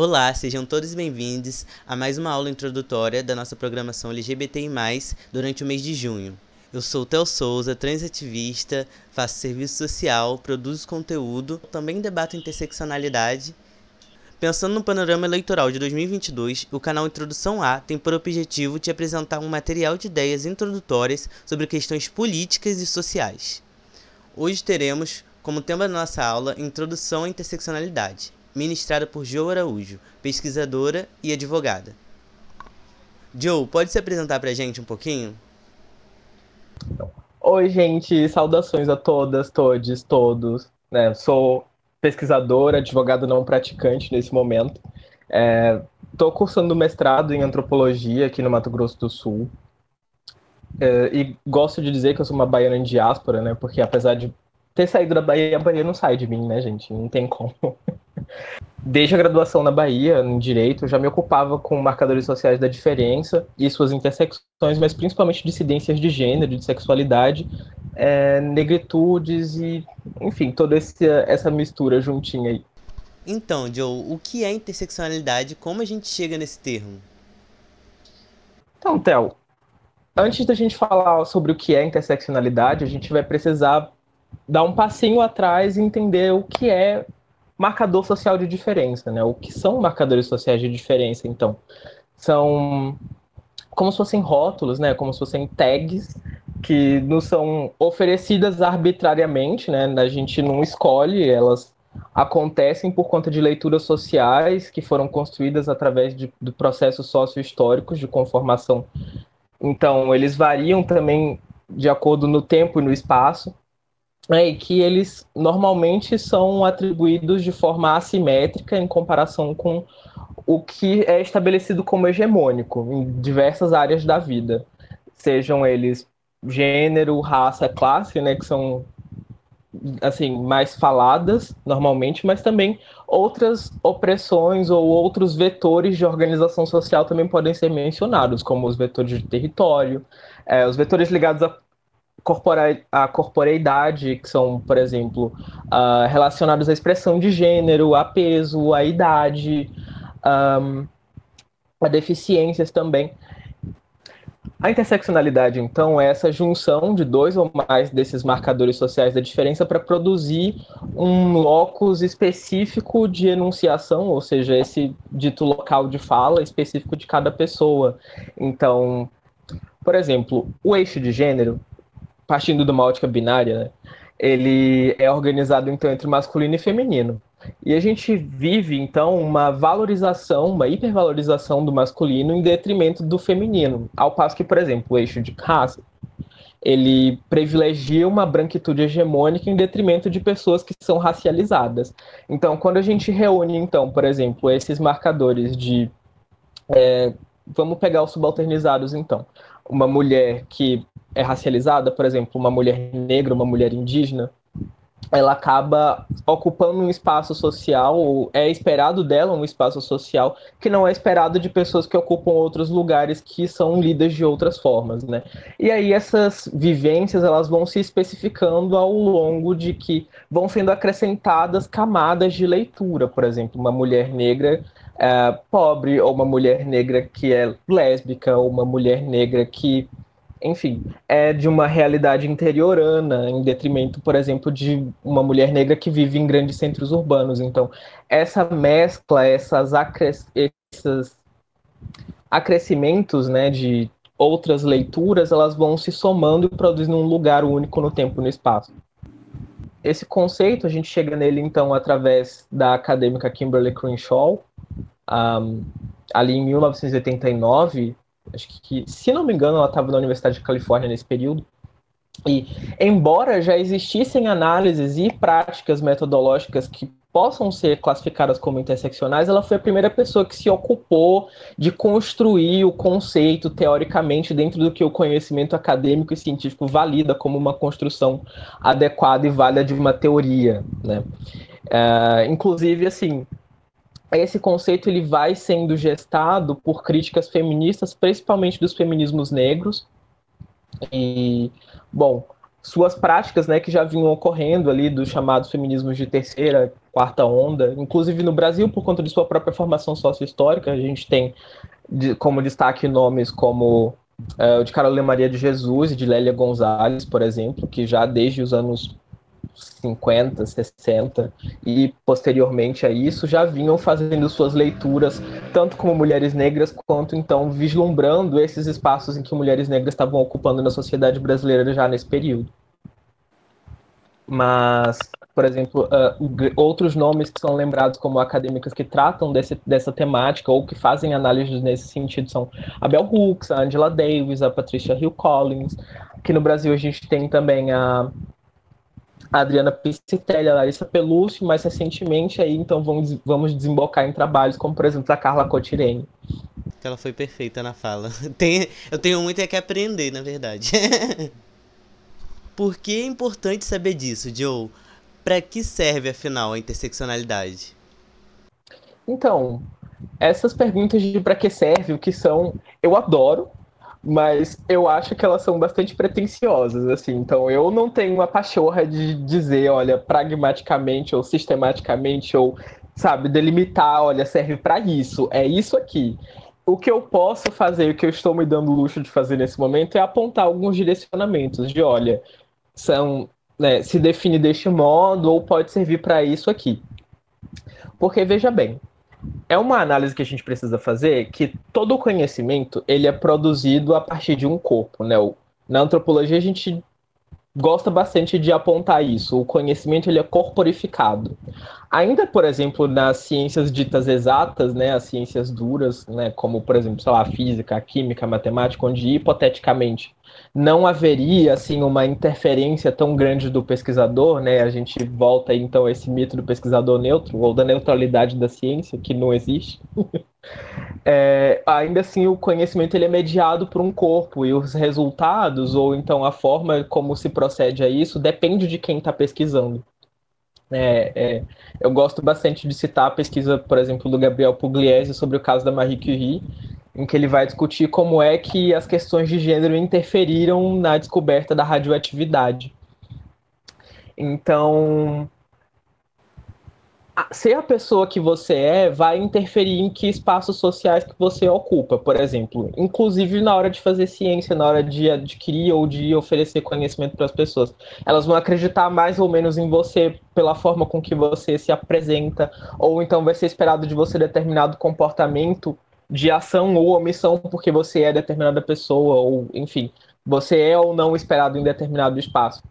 Olá, sejam todos bem-vindos a mais uma aula introdutória da nossa programação LGBTI+, durante o mês de junho. Eu sou Theo Souza, transativista, faço serviço social, produzo conteúdo, também debato interseccionalidade. Pensando no panorama eleitoral de 2022, o canal Introdução A tem por objetivo te apresentar um material de ideias introdutórias sobre questões políticas e sociais. Hoje teremos como tema da nossa aula Introdução à Interseccionalidade ministrada por Joe Araújo, pesquisadora e advogada. Joe, pode se apresentar para a gente um pouquinho? Oi, gente, saudações a todas, todos, todos. Né? Sou pesquisadora, advogado não praticante nesse momento. Estou é, cursando mestrado em antropologia aqui no Mato Grosso do Sul. É, e gosto de dizer que eu sou uma baiana em diáspora, né? Porque apesar de ter saído da Bahia, a Bahia não sai de mim, né, gente? Não tem como. Desde a graduação na Bahia, em Direito, eu já me ocupava com marcadores sociais da diferença e suas intersecções, mas principalmente dissidências de gênero, de sexualidade, é, negritudes e, enfim, toda esse, essa mistura juntinha aí. Então, Joe, o que é interseccionalidade? Como a gente chega nesse termo? Então, Theo, antes da gente falar sobre o que é interseccionalidade, a gente vai precisar dar um passinho atrás e entender o que é marcador social de diferença, né? O que são marcadores sociais de diferença, então? São como se fossem rótulos, né? Como se fossem tags que nos são oferecidas arbitrariamente, né? A gente não escolhe, elas acontecem por conta de leituras sociais que foram construídas através de, de processos sócio-históricos de conformação. Então, eles variam também de acordo no tempo e no espaço é, que eles normalmente são atribuídos de forma assimétrica em comparação com o que é estabelecido como hegemônico em diversas áreas da vida, sejam eles gênero, raça, classe, né, que são assim mais faladas normalmente, mas também outras opressões ou outros vetores de organização social também podem ser mencionados, como os vetores de território, é, os vetores ligados a corpora, a corporeidade, que são, por exemplo, uh, relacionados à expressão de gênero, a peso, a idade, um, a deficiências também. A interseccionalidade, então, é essa junção de dois ou mais desses marcadores sociais da diferença para produzir um locus específico de enunciação, ou seja, esse dito local de fala específico de cada pessoa. Então, por exemplo, o eixo de gênero partindo de uma ótica binária, né, ele é organizado então entre masculino e feminino. E a gente vive então uma valorização, uma hipervalorização do masculino em detrimento do feminino, ao passo que, por exemplo, o eixo de raça ele privilegia uma branquitude hegemônica em detrimento de pessoas que são racializadas. Então, quando a gente reúne, então, por exemplo, esses marcadores de é, vamos pegar os subalternizados, então. Uma mulher que é racializada, por exemplo, uma mulher negra, uma mulher indígena, ela acaba ocupando um espaço social, ou é esperado dela um espaço social que não é esperado de pessoas que ocupam outros lugares que são lidas de outras formas, né? E aí essas vivências elas vão se especificando ao longo de que vão sendo acrescentadas camadas de leitura, por exemplo, uma mulher negra é, pobre ou uma mulher negra que é lésbica ou uma mulher negra que enfim, é de uma realidade interiorana, em detrimento, por exemplo, de uma mulher negra que vive em grandes centros urbanos. Então, essa mescla, essas acres esses acrescimentos né, de outras leituras, elas vão se somando e produzindo um lugar único no tempo e no espaço. Esse conceito, a gente chega nele, então, através da acadêmica Kimberly Crenshaw, um, ali em 1989, acho que, se não me engano, ela estava na Universidade de Califórnia nesse período. E, embora já existissem análises e práticas metodológicas que possam ser classificadas como interseccionais, ela foi a primeira pessoa que se ocupou de construir o conceito teoricamente dentro do que o conhecimento acadêmico e científico valida como uma construção adequada e válida de uma teoria, né? Uh, inclusive, assim, esse conceito ele vai sendo gestado por críticas feministas, principalmente dos feminismos negros. E, bom, suas práticas, né, que já vinham ocorrendo ali dos chamados feminismos de terceira, quarta onda, inclusive no Brasil, por conta de sua própria formação sócio-histórica, a gente tem como destaque nomes como uh, o de Carolina Maria de Jesus e de Lélia Gonzalez, por exemplo, que já desde os anos 50, 60 e posteriormente a isso já vinham fazendo suas leituras tanto como mulheres negras quanto então vislumbrando esses espaços em que mulheres negras estavam ocupando na sociedade brasileira já nesse período. Mas, por exemplo, uh, outros nomes que são lembrados como acadêmicas que tratam desse, dessa temática ou que fazem análises nesse sentido são a Bell Hooks, a Angela Davis, a Patricia Hill Collins. Aqui no Brasil a gente tem também a a Adriana Piscitelli, a Larissa Pelúcio, mais recentemente aí, então vamos, vamos desembocar em trabalhos como, por exemplo, a Carla Cotirene. Ela foi perfeita na fala. Tem, eu tenho muito é que aprender, na verdade. Por que é importante saber disso, Joe? Para que serve, afinal, a interseccionalidade? Então, essas perguntas de para que serve, o que são, eu adoro, mas eu acho que elas são bastante pretensiosas, assim. Então, eu não tenho uma pachorra de dizer, olha, pragmaticamente ou sistematicamente ou, sabe, delimitar, olha, serve para isso, é isso aqui. O que eu posso fazer, o que eu estou me dando luxo de fazer nesse momento é apontar alguns direcionamentos de, olha, são, né, se define deste modo ou pode servir para isso aqui. Porque veja bem, é uma análise que a gente precisa fazer que todo conhecimento ele é produzido a partir de um corpo, né? Na antropologia a gente gosta bastante de apontar isso. O conhecimento ele é corporificado. Ainda, por exemplo, nas ciências ditas exatas, né, as ciências duras, né, como por exemplo, sei lá, a física, a química, a matemática, onde hipoteticamente não haveria assim uma interferência tão grande do pesquisador, né? A gente volta então a esse mito do pesquisador neutro ou da neutralidade da ciência que não existe. é, ainda assim, o conhecimento ele é mediado por um corpo e os resultados ou então a forma como se procede a isso depende de quem está pesquisando. É, é, eu gosto bastante de citar a pesquisa, por exemplo, do Gabriel Pugliese sobre o caso da Marie Curie, em que ele vai discutir como é que as questões de gênero interferiram na descoberta da radioatividade. Então, ser a pessoa que você é vai interferir em que espaços sociais que você ocupa, por exemplo, inclusive na hora de fazer ciência, na hora de adquirir ou de oferecer conhecimento para as pessoas. Elas vão acreditar mais ou menos em você pela forma com que você se apresenta, ou então vai ser esperado de você determinado comportamento de ação ou omissão porque você é determinada pessoa, ou enfim, você é ou não esperado em determinado espaço.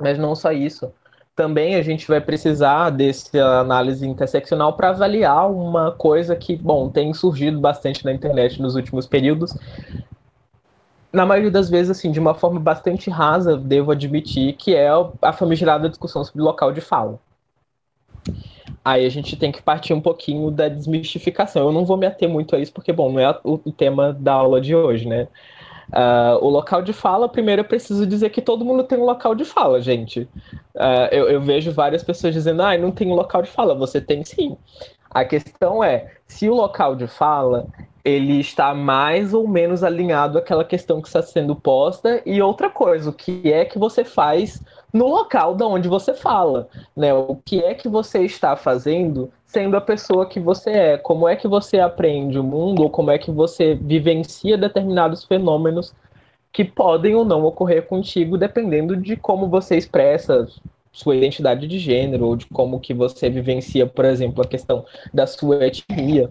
Mas não só isso. Também a gente vai precisar dessa análise interseccional para avaliar uma coisa que, bom, tem surgido bastante na internet nos últimos períodos. Na maioria das vezes, assim, de uma forma bastante rasa, devo admitir, que é a famigerada discussão sobre local de fala aí a gente tem que partir um pouquinho da desmistificação. Eu não vou me ater muito a isso, porque, bom, não é o, tema da aula de hoje, né? Uh, o local de fala, primeiro eu preciso dizer que todo mundo tem um local de fala, gente. Uh, eu, eu, vejo várias pessoas dizendo, ah, não tem um local de fala. Você tem sim. A questão é, se o local de fala ele está mais ou menos alinhado àquela questão que está sendo posta e outra coisa, o que é que você faz no local da onde você fala, né? O que é que você está fazendo sendo a pessoa que você é? Como é que você aprende o mundo ou como é que você vivencia determinados fenômenos que podem ou não ocorrer contigo dependendo de como você expressa sua identidade de gênero ou de como que você vivencia, por exemplo, a questão da sua etnia.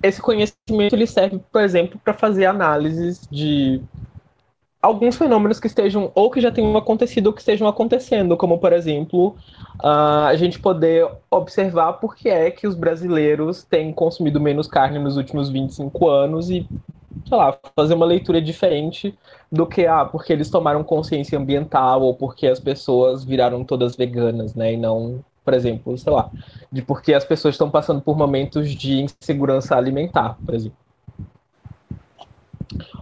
Esse conhecimento ele serve, por exemplo, para fazer análises de alguns fenômenos que estejam ou que já tenham acontecido ou que estejam acontecendo, como por exemplo, uh, a gente poder observar por que é que os brasileiros têm consumido menos carne nos últimos 25 anos e, sei lá, fazer uma leitura diferente do que, ah, porque eles tomaram consciência ambiental ou porque as pessoas viraram todas veganas, né, e não, por exemplo, sei lá, de porque as pessoas estão passando por momentos de insegurança alimentar, por exemplo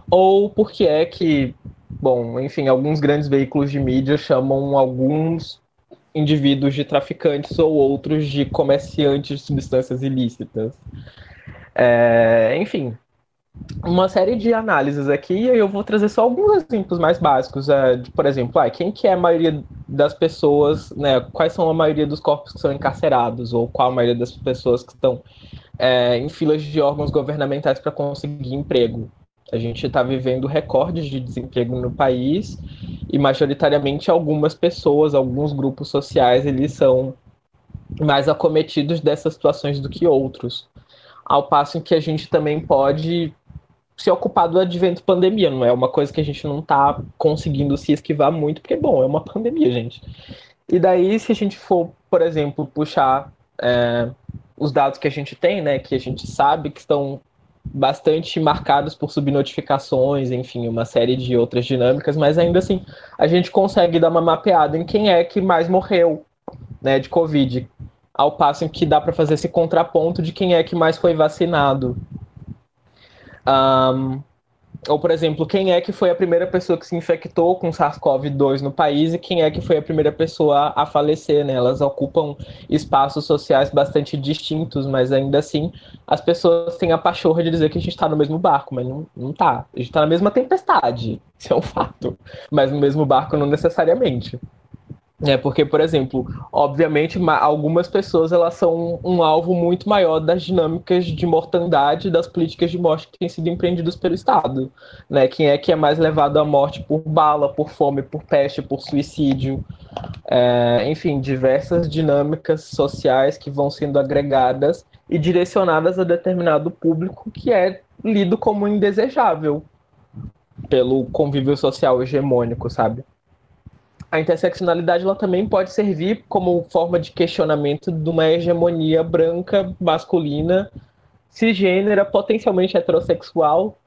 ou porque é que, bom, enfim, alguns grandes veículos de mídia chamam alguns indivíduos de traficantes ou outros de comerciantes de substâncias ilícitas. É, enfim, uma série de análises aqui e eu vou trazer só alguns exemplos mais básicos. É, de, por exemplo, ah, quem que é a maioria das pessoas, né? Quais são a maioria dos corpos que são encarcerados ou qual a maioria das pessoas que estão é, em filas de órgãos governamentais para conseguir emprego? A gente está vivendo recordes de desemprego no país e majoritariamente algumas pessoas, alguns grupos sociais, eles são mais acometidos dessas situações do que outros. Ao passo em que a gente também pode se ocupar do advento pandemia, não é uma coisa que a gente não está conseguindo se esquivar muito, porque, bom, é uma pandemia, gente. E daí, se a gente for, por exemplo, puxar é, os dados que a gente tem, né, que a gente sabe que estão bastante marcados por subnotificações, enfim, uma série de outras dinâmicas, mas ainda assim a gente consegue dar uma mapeada em quem é que mais morreu, né, de Covid, ao passo em que dá para fazer esse contraponto de quem é que mais foi vacinado, um, ou, por exemplo, quem é que foi a primeira pessoa que se infectou com SARS-CoV-2 no país e quem é que foi a primeira pessoa a falecer, né? Elas ocupam espaços sociais bastante distintos, mas ainda assim as pessoas têm a pachorra de dizer que a gente está no mesmo barco, mas não, não tá. A gente está na mesma tempestade, isso é um fato, mas no mesmo barco não necessariamente. É porque, por exemplo, obviamente, algumas pessoas elas são um alvo muito maior das dinâmicas de mortandade das políticas de morte que têm sido empreendidas pelo Estado. Né? Quem é que é mais levado à morte por bala, por fome, por peste, por suicídio? É, enfim, diversas dinâmicas sociais que vão sendo agregadas e direcionadas a determinado público que é lido como indesejável pelo convívio social hegemônico, sabe? A interseccionalidade ela também pode servir como forma de questionamento de uma hegemonia branca, masculina, cisgênera, potencialmente heterossexual,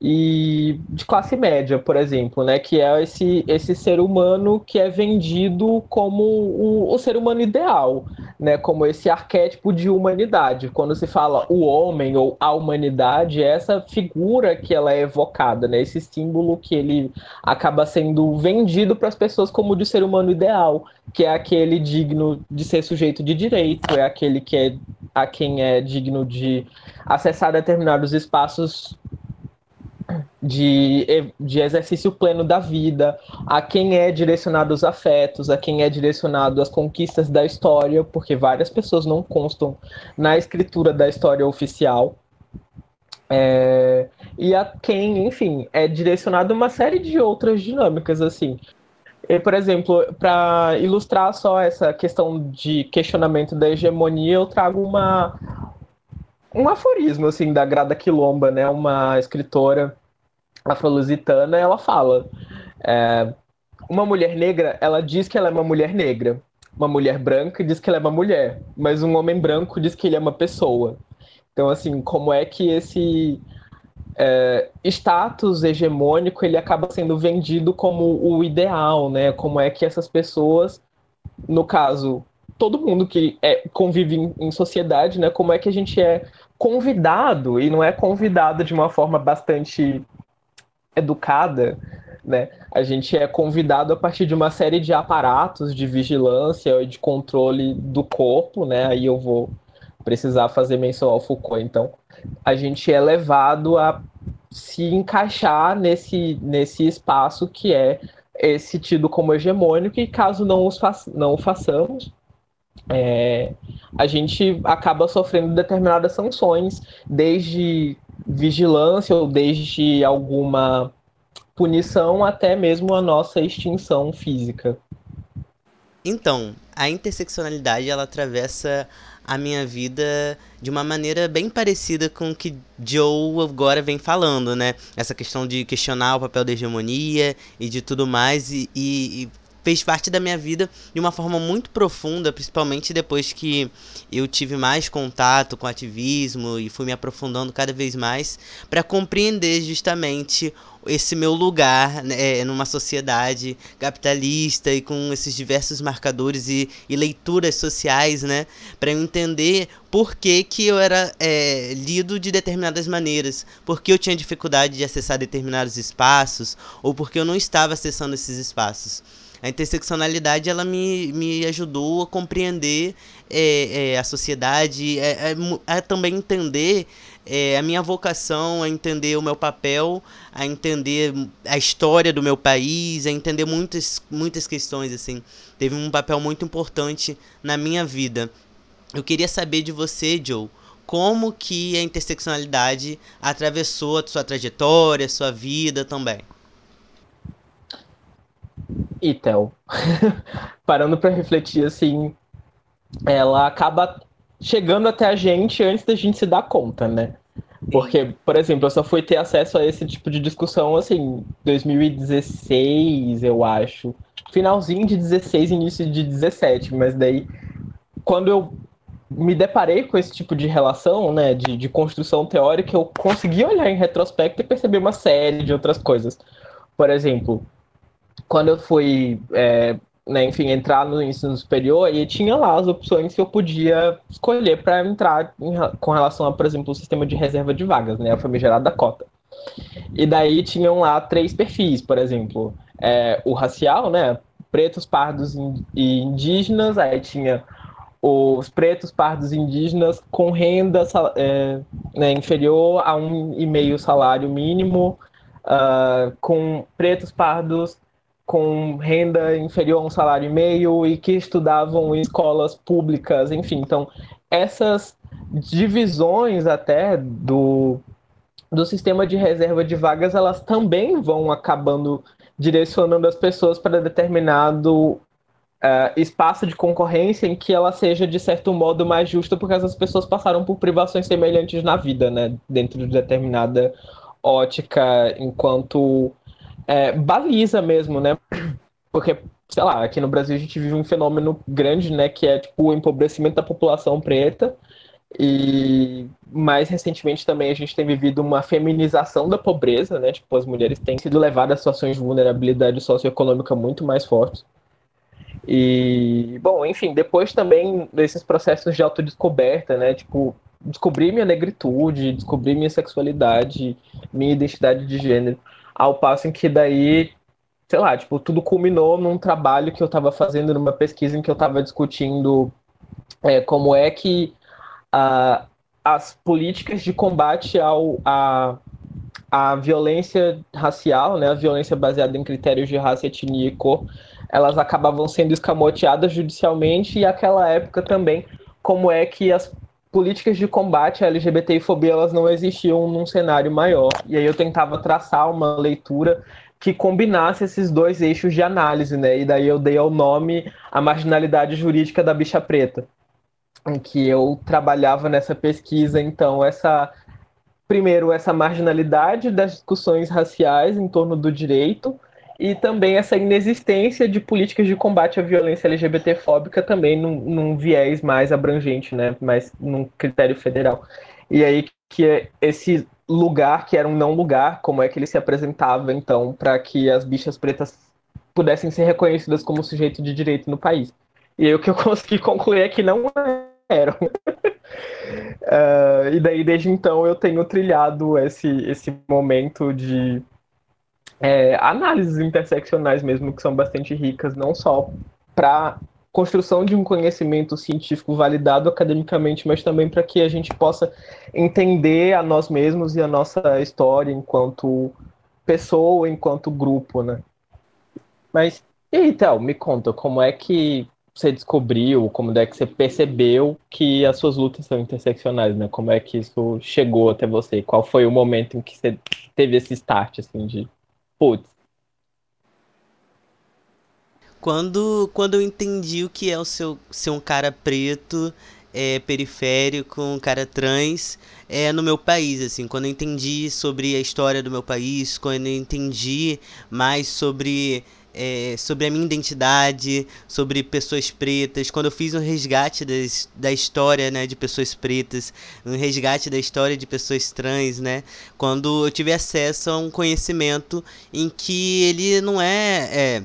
e de classe média, por exemplo, né, que é esse, esse ser humano que é vendido como o, o, ser humano ideal, né, como esse arquétipo de humanidade. Quando se fala o homem ou a humanidade, é essa figura que ela é evocada, né, esse símbolo que ele acaba sendo vendido para as pessoas como de ser humano ideal, que é aquele digno de ser sujeito de direito, é aquele que é a quem é digno de acessar determinados espaços de, de exercício pleno da vida, a quem é direcionado os afetos, a quem é direcionado as conquistas da história, porque várias pessoas não constam na escritura da história oficial. É, e a quem, enfim, é direcionado uma série de outras dinâmicas, assim. E, por exemplo, para ilustrar só essa questão de questionamento da hegemonia, eu trago uma, um aforismo, assim, da Grada Quilomba, né? Uma escritora afro-lusitana, ela fala: é, uma mulher negra, ela diz que ela é uma mulher negra. Uma mulher branca diz que ela é uma mulher, mas um homem branco diz que ele é uma pessoa. Então, assim, como é que esse é, status hegemônico ele acaba sendo vendido como o ideal, né? Como é que essas pessoas, no caso, todo mundo que é, convive em, em sociedade, né? Como é que a gente é convidado e não é convidado de uma forma bastante educada, né? A gente é convidado a partir de uma série de aparatos de vigilância e de controle do corpo, né? Aí eu vou precisar fazer menção ao Foucault, então. A gente é levado a se encaixar nesse, nesse espaço que é esse tido como hegemônico e caso não, os fa não o façamos, é, a gente acaba sofrendo determinadas sanções, desde vigilância ou desde alguma punição até mesmo a nossa extinção física. Então, a interseccionalidade ela atravessa a minha vida de uma maneira bem parecida com o que Joe agora vem falando, né? Essa questão de questionar o papel da hegemonia e de tudo mais e, e, e fez parte da minha vida de uma forma muito profunda, principalmente depois que eu tive mais contato com ativismo e fui me aprofundando cada vez mais para compreender justamente esse meu lugar né, numa sociedade capitalista e com esses diversos marcadores e, e leituras sociais, né, para eu entender por que, que eu era é, lido de determinadas maneiras, por que eu tinha dificuldade de acessar determinados espaços ou porque eu não estava acessando esses espaços. A interseccionalidade ela me, me ajudou a compreender é, é, a sociedade, é, é a também entender é, a minha vocação, a entender o meu papel, a entender a história do meu país, a entender muitas, muitas questões assim. Teve um papel muito importante na minha vida. Eu queria saber de você, Joe, como que a interseccionalidade atravessou a sua trajetória, a sua vida também. E Theo, parando para refletir assim, ela acaba chegando até a gente antes da gente se dar conta, né? Porque, por exemplo, eu só fui ter acesso a esse tipo de discussão assim, 2016, eu acho. Finalzinho de 16, início de 17, mas daí quando eu me deparei com esse tipo de relação, né, de, de construção teórica, eu consegui olhar em retrospecto e perceber uma série de outras coisas. Por exemplo, quando eu fui, é, né, enfim, entrar no ensino superior, e tinha lá as opções que eu podia escolher para entrar em, com relação a, por exemplo, o sistema de reserva de vagas, né, a famigerada cota. E daí tinham lá três perfis, por exemplo, é, o racial, né, pretos, pardos e indígenas, aí tinha os pretos, pardos indígenas com renda é, né, inferior a um e meio salário mínimo, uh, com pretos, pardos com renda inferior a um salário e meio e que estudavam em escolas públicas, enfim. Então, essas divisões até do, do sistema de reserva de vagas, elas também vão acabando direcionando as pessoas para determinado uh, espaço de concorrência em que ela seja, de certo modo, mais justa, porque essas pessoas passaram por privações semelhantes na vida, né? Dentro de determinada ótica, enquanto é, baliza mesmo, né? Porque, sei lá, aqui no Brasil a gente vive um fenômeno grande, né? Que é, tipo, o empobrecimento da população preta. E mais recentemente também a gente tem vivido uma feminização da pobreza, né? Tipo, as mulheres têm sido levadas a situações de vulnerabilidade socioeconômica muito mais fortes. E, bom, enfim, depois também desses processos de autodescoberta, né? Tipo, descobrir minha negritude, descobrir minha sexualidade, minha identidade de gênero, ao passo em que daí, sei lá, tipo, tudo culminou num trabalho que eu estava fazendo, numa pesquisa em que eu estava discutindo é, como é que uh, as políticas de combate ao, a, a violência racial, né, a violência baseada em critérios de raça, etnia e cor, elas acabavam sendo escamoteadas judicialmente e aquela época também como é que as políticas de combate à LGBTfobia elas não existiam num cenário maior. E aí eu tentava traçar uma leitura que combinasse esses dois eixos de análise, né? E daí eu dei ao nome a marginalidade jurídica da bicha preta, em que eu trabalhava nessa pesquisa, então essa primeiro essa marginalidade das discussões raciais em torno do direito e também essa inexistência de políticas de combate à violência LGBTfóbica também num, num viés mais abrangente, né, mais num critério federal. E aí que é esse lugar que era um não lugar, como é que ele se apresentava então para que as bichas pretas pudessem ser reconhecidas como sujeito de direito no país. E aí o que eu consegui concluir é que não eram. uh, e daí desde então eu tenho trilhado esse esse momento de é, análises interseccionais mesmo, que são bastante ricas, não só para construção de um conhecimento científico validado academicamente, mas também para que a gente possa entender a nós mesmos e a nossa história enquanto pessoa, enquanto grupo, né? Mas, e aí, Théo, me conta, como é que você descobriu, como é que você percebeu que as suas lutas são interseccionais, né? Como é que isso chegou até você? Qual foi o momento em que você teve esse start, assim, de Putz. Quando, quando eu entendi o que é o seu ser um cara preto, é, periférico, um cara trans, é no meu país, assim, quando eu entendi sobre a história do meu país, quando eu entendi mais sobre é, sobre a minha identidade, sobre pessoas pretas. Quando eu fiz um resgate das, da história né, de pessoas pretas, um resgate da história de pessoas trans, né? Quando eu tive acesso a um conhecimento em que ele não é, é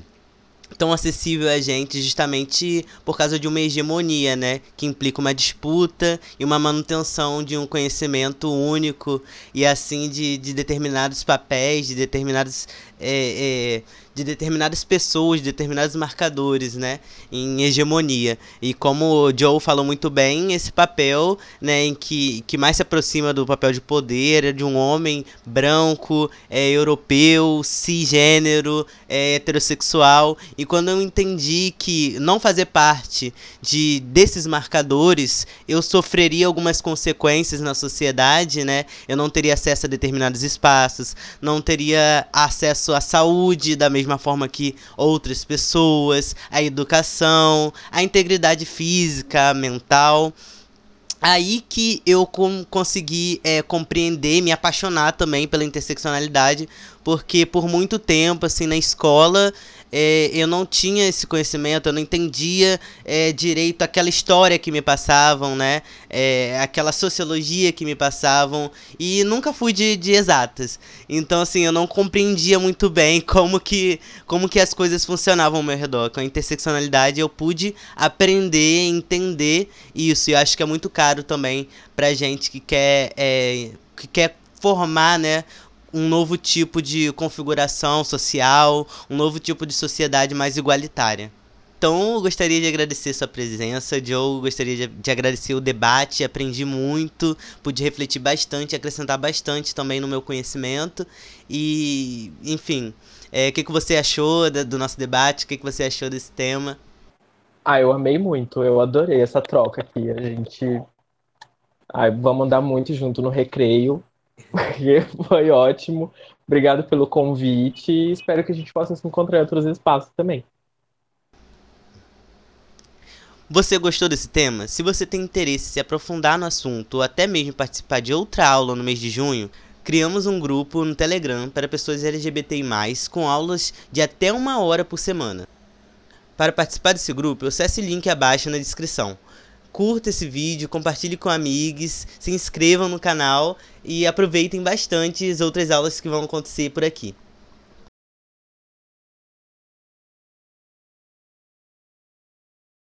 tão acessível a gente justamente por causa de uma hegemonia, né? Que implica uma disputa e uma manutenção de um conhecimento único e assim de, de determinados papéis, de determinados. É, é, de determinadas pessoas, de determinados marcadores, né, em hegemonia. E como o Joe falou muito bem, esse papel, né, em que, que mais se aproxima do papel de poder é de um homem branco, é, europeu, cisgênero, é, heterossexual. E quando eu entendi que não fazer parte de desses marcadores, eu sofreria algumas consequências na sociedade, né? Eu não teria acesso a determinados espaços, não teria acesso à saúde da mesma forma que outras pessoas, à educação, à integridade física, mental. Aí que eu consegui é, compreender, me apaixonar também pela interseccionalidade, porque por muito tempo, assim, na escola, é, eu não tinha esse conhecimento, eu não entendia é, direito aquela história que me passavam, né? É, aquela sociologia que me passavam, e nunca fui de, de exatas. Então, assim, eu não compreendia muito bem como que, como que as coisas funcionavam ao meu redor. Com a interseccionalidade eu pude aprender, entender isso, e eu acho que é muito caro também pra gente que quer, é, que quer formar, né, um novo tipo de configuração social, um novo tipo de sociedade mais igualitária. Então, eu gostaria de agradecer sua presença, Joe. Gostaria de, de, agradecer o debate. Aprendi muito, pude refletir bastante, acrescentar bastante também no meu conhecimento. E, enfim, é, o que, que você achou do nosso debate? O que, que você achou desse tema? Ah, eu amei muito. Eu adorei essa troca aqui. A gente. Ai, vamos andar muito junto no recreio. Foi ótimo. Obrigado pelo convite e espero que a gente possa se encontrar em outros espaços também. Você gostou desse tema? Se você tem interesse em se aprofundar no assunto ou até mesmo participar de outra aula no mês de junho, criamos um grupo no Telegram para pessoas LGBTI+, com aulas de até uma hora por semana. Para participar desse grupo, acesse o link abaixo na descrição curta esse vídeo, compartilhe com amigos, se inscrevam no canal e aproveitem bastante as outras aulas que vão acontecer por aqui.